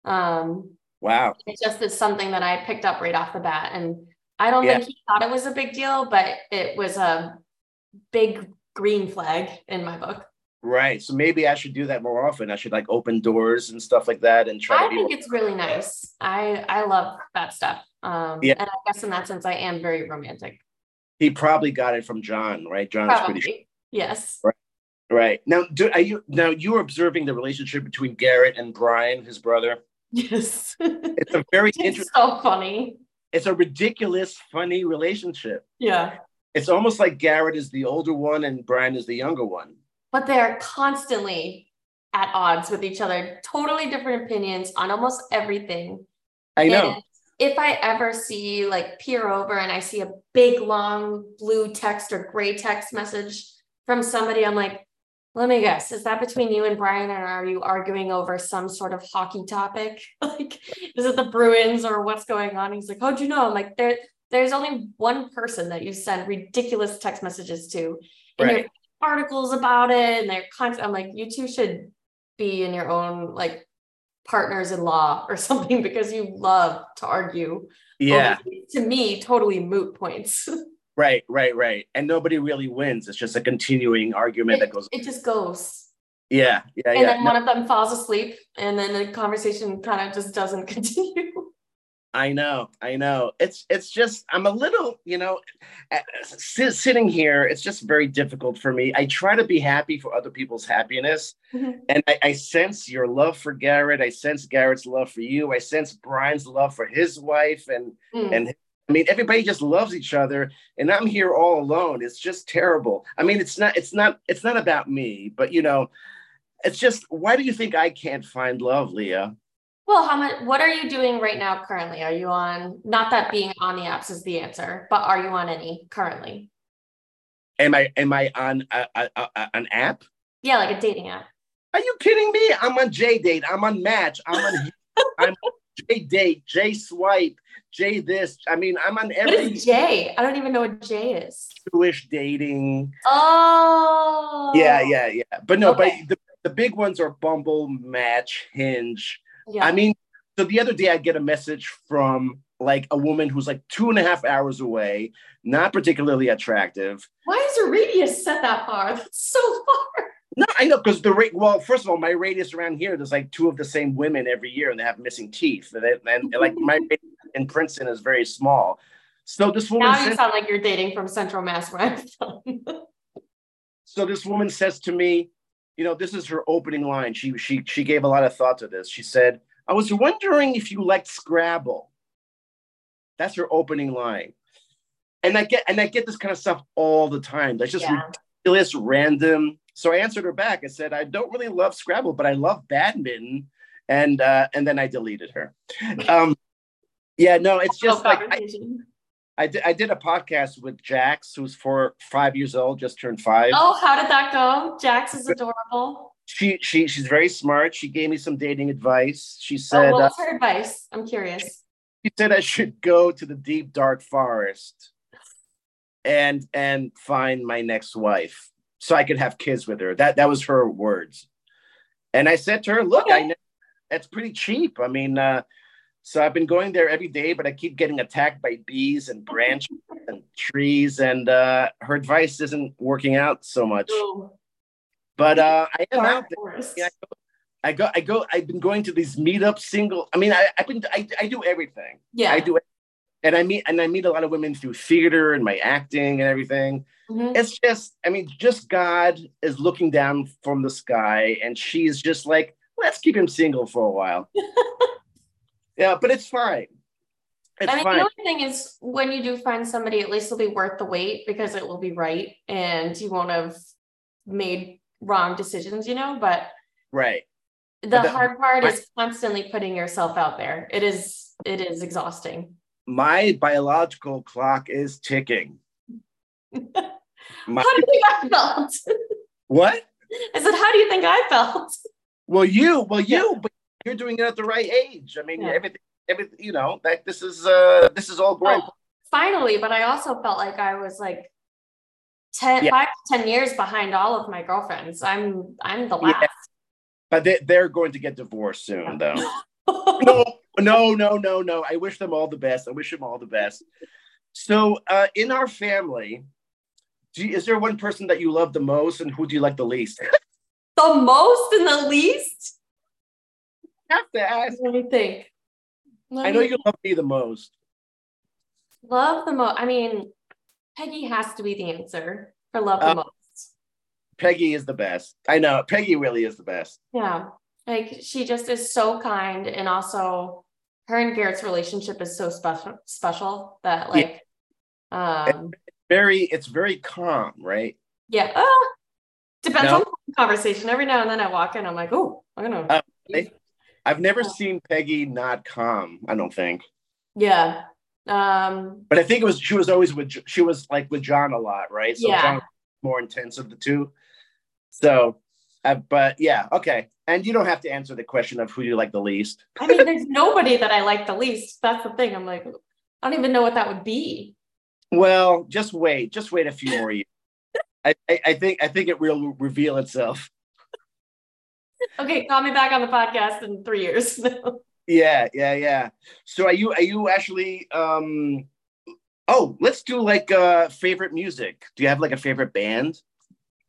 Um, wow. It just is something that I picked up right off the bat. And I don't yeah. think he thought it was a big deal, but it was a big green flag in my book. Right. So maybe I should do that more often. I should like open doors and stuff like that and try I think it's really nice. I I love that stuff. Um Yeah. and I guess in that sense I am very romantic. he probably got it from John, right? John's pretty sure. Probably. Yes. Right. Now do are you now you're observing the relationship between Garrett and Brian, his brother. Yes. It's a very it's interesting so funny. it's a ridiculous, funny relationship. Yeah. It's almost like Garrett is the older one and Brian is the younger one. But they're constantly at odds with each other, totally different opinions on almost everything. I know. And if I ever see like peer over and I see a big long blue text or gray text message from somebody, I'm like, let me guess, is that between you and Brian, or are you arguing over some sort of hockey topic? like, is it the Bruins or what's going on? He's like, how'd you know? I'm like, there, there's only one person that you send ridiculous text messages to, and Right. there's articles about it, and they're constant. I'm like, you two should be in your own like partners in law or something because you love to argue Yeah. over, to me totally moot points Right, right, right. And nobody really wins. It's just a continuing argument that goes. it just goes Yeah, yeah, and yeah. then No, one of them falls asleep and then the conversation kind of just doesn't continue I know, I know. It's it's just I'm a little, you know, uh, sitting here. It's just very difficult for me. I try to be happy for other people's happiness, Mhm. and I, I sense your love for Garrett. I sense Garrett's love for you. I sense Brian's love for his wife, and Mm. and I mean everybody just loves each other, and I'm here all alone. It's just terrible. I mean, it's not it's not it's not about me, but you know, it's just why do you think I can't find love, Lia? well how much what are you doing right now currently are you on not that being on the apps is the answer but are you on any currently Am I am I on a, a, a, an app? yeah like a dating app Are you kidding me? I'm on J Date. I'm on Match. I'm on I'm on J Date, J Swipe, J this. I mean, I'm on every is j i don't even know what j is Jewish dating. oh Yeah, yeah, yeah. But no, Okay. but the, the big ones are Bumble, Match, Hinge. yeah I mean, so the other day I get a message from like a woman who's like two and a half hours away, not particularly attractive. why is your radius set that far that's so far No, I know because the rate. Well, first of all, my radius around here, there's like two of the same women every year, and they have missing teeth. And, they- and, and, like my radius in Princeton is very small. So this woman Now you says, sound like you're dating from Central Mass where so this woman says to me, you know, this is her opening line. She she she gave a lot of thought to this. She said, "I was wondering if you liked Scrabble." That's her opening line. And I get and I get this kind of stuff all the time. That's just Yeah. ridiculous, random. So I answered her back. I said, I don't really love Scrabble, but I love badminton. And uh, and then I deleted her. Um, yeah, no, it's just like I. I did I did a podcast with Jax, who's four five years old, just turned five. oh, how did that go? Jax is adorable. She she she's very smart. She gave me some dating advice. She Oh, said what uh, was her advice? I'm curious. she said I should go to the deep dark forest and and find my next wife so I could have kids with her. That that was her words. And I said to her, "Look, I know that's pretty cheap. I mean, uh, so I've been going there every day, but I keep getting attacked by bees and branches and trees, and uh, her advice isn't working out so much. Ooh, But uh, I am out there. forest. Yeah, I go, I go. I've been going to these meetups. Single. I mean, I, I've been. I, I do everything. Yeah. I do. And I meet and I meet a lot of women through theater and my acting and everything. Mhm. It's just, I mean, just God is looking down from the sky and she's just like, let's keep him single for a while. yeah, but it's fine. It's I mean, fine. the only thing is when you do find somebody, at least it'll be worth the wait because it will be right and you won't have made wrong decisions, you know. But right. the the- hard part is constantly putting yourself out there. It is it is exhausting. My biological clock is ticking. My, How do you think I felt? what? I said, how do you think I felt? Well, you, well, you, but you're doing it at the right age. I mean, Yeah. everything, everything, you know, that this is, uh, this is all great. Oh, finally, but I also felt like I was like 10, Yeah. five to 10 years behind all of my girlfriends. I'm I'm the Yeah. last. But they, they're going to get divorced soon, though. no, no, no, no, no. I wish them all the best. I wish them all the best. So, uh, in our family, do you, is there one person that you love the most, and who do you like the least? the most and the least? I have to ask. Let me think. Let I know me you love me the most. love the most. I mean, Peggy has to be the answer for love the Uh, most. Peggy is the best. I know. Peggy really is the best. Yeah. Like she just is so kind and also her and Garrett's relationship is so special special that like um Very, it's very calm, right? yeah. Uh, depends No. on the conversation. Every now and then I walk in, I'm like, oh, I'm gonna Uh? I've never Yeah. seen Peggy not calm. I don't think, yeah. Um but I think it was she was always with she was like with John a lot, right? So Yeah. John was more intense of the two. So, uh, but yeah, okay. And you don't have to answer the question of who you like the least. I mean there's nobody that I like the least. That's the thing. I'm like, I don't even know what that would be. Well, just wait, just wait a few more years. I, I, I think I think it will reveal itself. Okay, call me back on the podcast in three years. Yeah, yeah, yeah. So are you are you actually um oh let's do like uh favorite music. Do you have like a favorite band?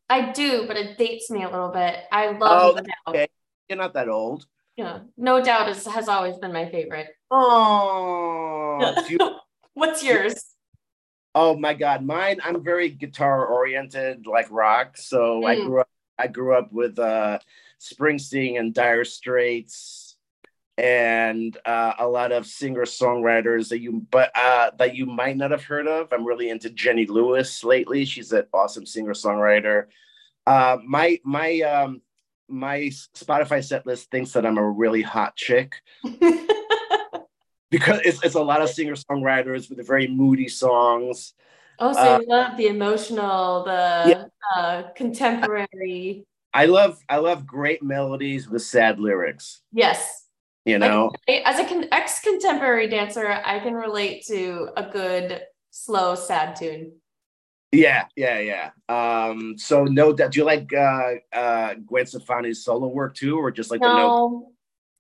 I do, but it dates me a little bit. I Oh, love No that's Doubt. okay. You're not that old. Yeah, No Doubt is, has always been my favorite. Oh, you- What's yours? oh my God, mine. I'm very guitar oriented, like rock. So I Mm. grew up. I grew up with uh, Springsteen and Dire Straits, and uh, a lot of singer songwriters that you, but uh, that you might not have heard of. I'm really into Jenny Lewis lately. She's an awesome singer songwriter. Uh, my my um, my Spotify set list thinks that I'm a really hot chick. because it's, it's a lot of singer songwriters with very moody songs. oh, so Uh, you love the emotional, the uh, contemporary. I love I love great melodies with sad lyrics. Yes. You know, As a con- ex-contemporary dancer, I can relate to a good, slow, sad tune. yeah, yeah, yeah. Um, so no, do you like uh, uh, Gwen Stefani's solo work too, or just like the no? No,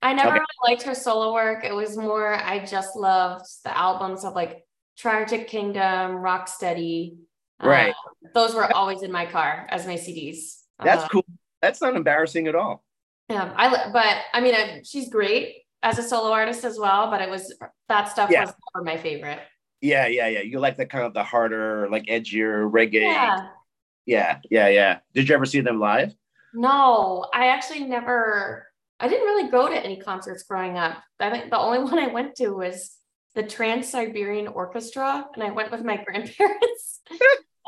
I never Okay. really liked her solo work. It was more, I just loved the albums of like Tragic Kingdom, Rocksteady. Uh, Right. those were always in my car as my CDs. That's Uh, cool. That's not embarrassing at all. Yeah, I but I mean, I, she's great as a solo artist as well. But it was that stuff Yeah. was never my favorite. Yeah, yeah, yeah. You like the kind of the harder, like edgier reggae. Yeah. yeah, yeah, yeah. Did you ever see them live? No, I actually never. I didn't really go to any concerts growing up. I think the only one I went to was the Trans Siberian Orchestra, and I went with my grandparents.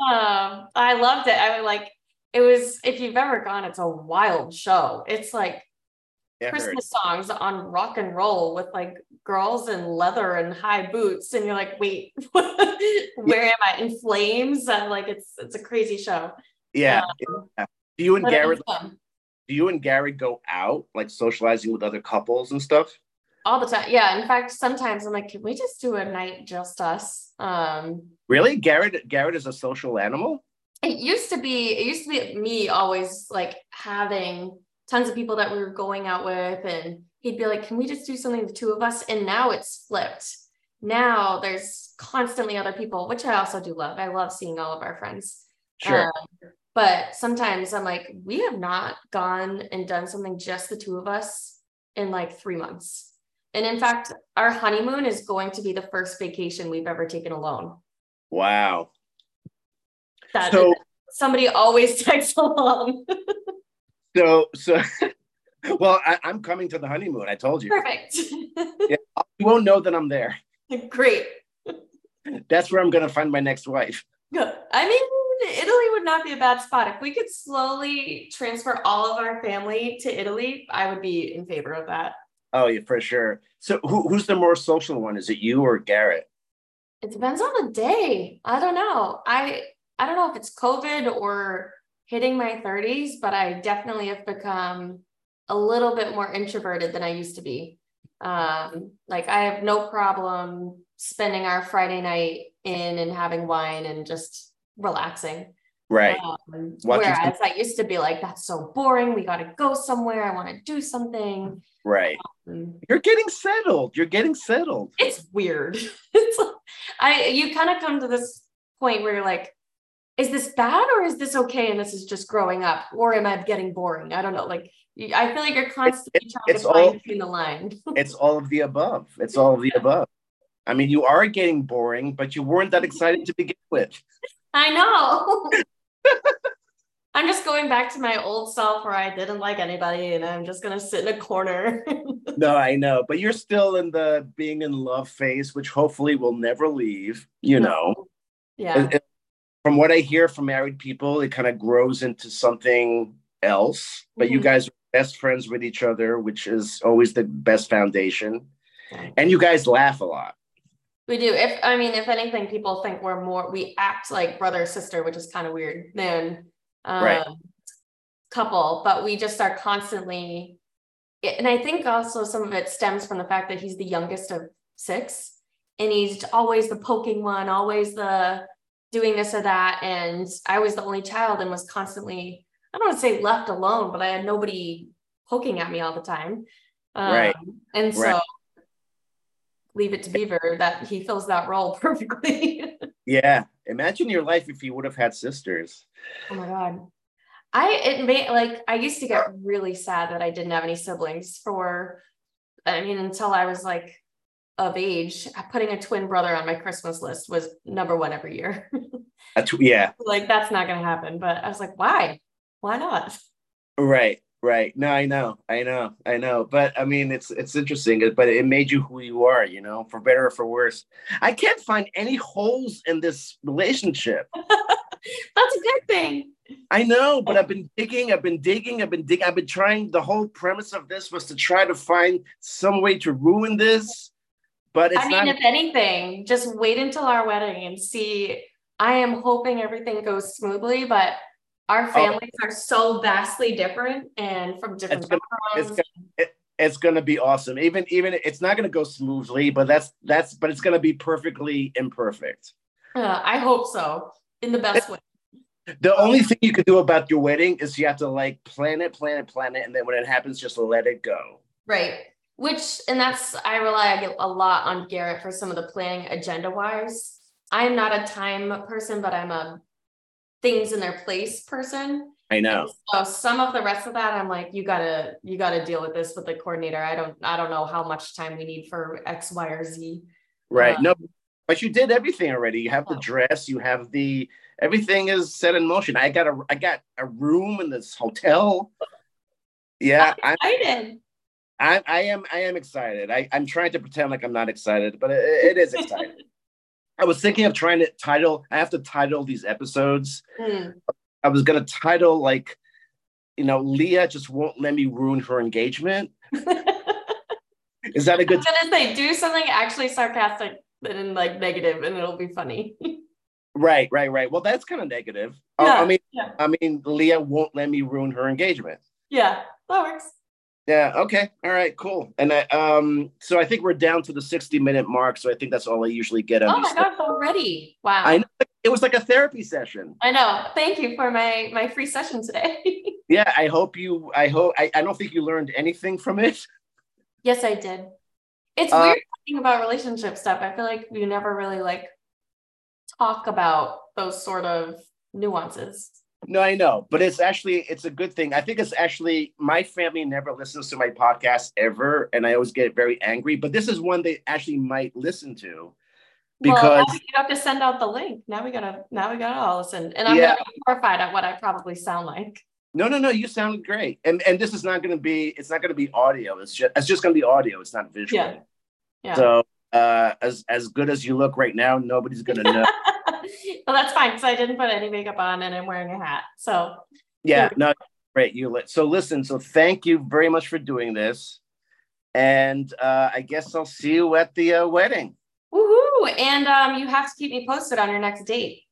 um, I loved it. I was like, it was. If you've ever gone, it's a wild show. It's like Yeah, heard. Christmas songs on rock and roll with like girls in leather and high boots, and you're like, wait, where am I? In flames? And like, it's it's a crazy show. Yeah. Um, yeah. Do you and Garrett do you and Gary go out like socializing with other couples and stuff? all the time. Yeah. In fact, sometimes I'm like, can we just do a night just us? Um, Really? Garrett Garrett is a social animal? It used to be, it used to be me always like having tons of people that we were going out with, and he'd be like, can we just do something the two of us? And now it's flipped. Now there's constantly other people, which I also do love. I love seeing all of our friends. Sure. Um, but sometimes I'm like, we have not gone and done something just the two of us in like three months. And in fact, our honeymoon is going to be the first vacation we've ever taken alone. wow. That So somebody always tags along. so so well, I, I'm coming to the honeymoon. I told you. Perfect. You won't know that I'm there. Great. That's where I'm gonna find my next wife. Good. I mean, Italy would not be a bad spot. If we could slowly transfer all of our family to Italy, I would be in favor of that. Oh yeah, for sure. So who, who's the more social one? Is it you or Garrett? It depends on the day. I don't know. I I don't know if it's COVID or hitting my 30s, but I definitely have become a little bit more introverted than I used to be. Um, like I have no problem spending our Friday night in and having wine and just relaxing. Right. Um, whereas I used to be like, that's so boring. We got to go somewhere. I want to do something. Right. Um, You're getting settled. You're getting settled. it's weird. it's like, I you kind of come to this point where you're like, is this bad or is this okay? And this is just growing up, or am I getting boring? I don't know. Like, I feel like you're constantly trying to find all- between the line. It's all of the above. It's all of the above. I mean, you are getting boring, but you weren't that excited to begin with. I know. I'm just going back to my old self where I didn't like anybody and I'm just gonna sit in a corner. No, I know, but you're still in the being in love phase, which hopefully will never leave. You know, yeah. From what I hear from married people, it kind of grows into something else. But you Mhm. guys are best friends with each other, which is always the best foundation. And you guys laugh a lot. We do. If I mean, if anything, people think we're more we act like brother sister, which is kind of weird than um Right. couple, but we just are constantly and I think also some of it stems from the fact that he's the youngest of six and he's always the poking one, always the doing this or that. And I was the only child and was constantly, I don't want to say left alone, but I had nobody poking at me all the time. Um, Right. And so Right. leave it to Beaver that he fills that role perfectly. Yeah. Imagine your life if you would have had sisters. oh my God. I it made like I used to get really sad that I didn't have any siblings for I mean until I was like of age. Putting a twin brother on my Christmas list was number one every year. Tw- yeah. like that's not gonna happen. But I was like, why? Why not? Right. Right. No, I know. I know. I know. But I mean, it's it's interesting. But it made you who you are. You know, for better or for worse. I can't find any holes in this relationship. That's a good thing. I know, but I've been digging, I've been digging, I've been digging, I've been trying. The whole premise of this was to try to find some way to ruin this, but it's I mean, not. if anything, just wait until our wedding and see. I am hoping everything goes smoothly, but our Oh. families are so vastly different and from different It's gonna- it's backgrounds. It, it's gonna be awesome. Even even it's not gonna go smoothly, but that's that's but it's gonna be perfectly imperfect. Uh, I hope so, in the best way. The only thing you can do about your wedding is you have to like plan it, plan it, plan it, and then when it happens, just let it go. Right. Which, and that's, I rely a lot on Garrett for some of the planning agenda wise. I'm not a time person, but I'm a things in their place person. I know. So some of the rest of that, I'm like, you gotta, you gotta deal with this with the coordinator. I don't, I don't know how much time we need for X, Y, or Z. Right. Um, no, but you did everything already. You have the Oh. dress, you have the everything is set in motion. I got a I got a room in this hotel. Yeah, I'm Excited. I, I am I am excited. I, I'm trying to pretend like I'm not excited, but it, it is exciting. I was thinking of trying to title, I have to title these episodes. Hmm. I was gonna title like, you know, Lia just won't let me ruin her engagement. Is that a good I was gonna say, do something actually sarcastic and like negative, and it'll be funny. right, right, right. Well, that's kind of negative. Oh, Yeah, I mean, yeah. I mean, Lia won't let me ruin her engagement. yeah, that works. Yeah. Okay. All right. Cool. And I, um, so I think we're down to the 60 minute mark. So I think that's all I usually get on Oh my gosh, already. Wow. I know it was like a therapy session. I know. Thank you for my my free session today. Yeah. I hope you. I hope. I, I don't think you learned anything from it. yes, I did. It's Uh, weird talking about relationship stuff. I feel like you never really like talk about those sort of nuances. No, I know, but it's actually it's a good thing. I think it's actually my family never listens to my podcast ever, and I always get very angry. But this is one they actually might listen to well, because we have to send out the link. Now we gotta now we gotta all listen. And I'm Yeah. gonna be horrified at what I probably sound like. no, no, no, you sounded great, and and this is not going to be it's not going to be audio. It's just it's just going to be audio. It's not visual. Yeah. Yeah. So uh, as as good as you look right now, nobody's going to know. well, that's fine because I didn't put any makeup on and I'm wearing a hat. So yeah, no, great. You li- so listen. So thank you very much for doing this, and uh, I guess I'll see you at the uh, wedding. woohoo! And um, you have to keep me posted on your next date.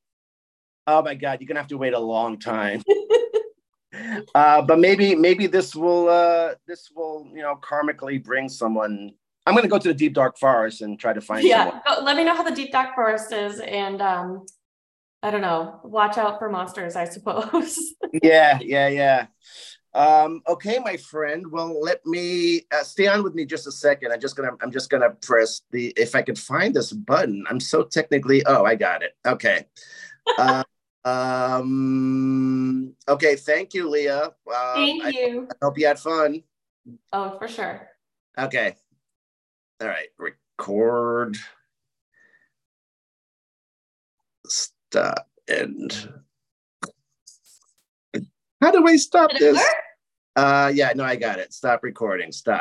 Oh my God, you're gonna have to wait a long time. uh, but maybe maybe this will uh, this will you know karmically bring someone. I'm gonna go to the deep dark forest and try to find yeah someone. let me know how the deep dark forest is and um i don't know watch out for monsters i suppose Yeah, yeah, yeah. Um, okay, my friend. Well, let me uh, stay on with me just a second. I'm just gonna I'm just gonna press the if I could find this button. I'm so technically. Oh, I got it. Okay. Uh, Um. Okay. Thank you, Lia. Um, Thank I, you. I hope you had fun. Oh, for sure. Okay. All right. Record. Stop and. How do I stop this? Uh, yeah. No, I got it. Stop recording. Stop.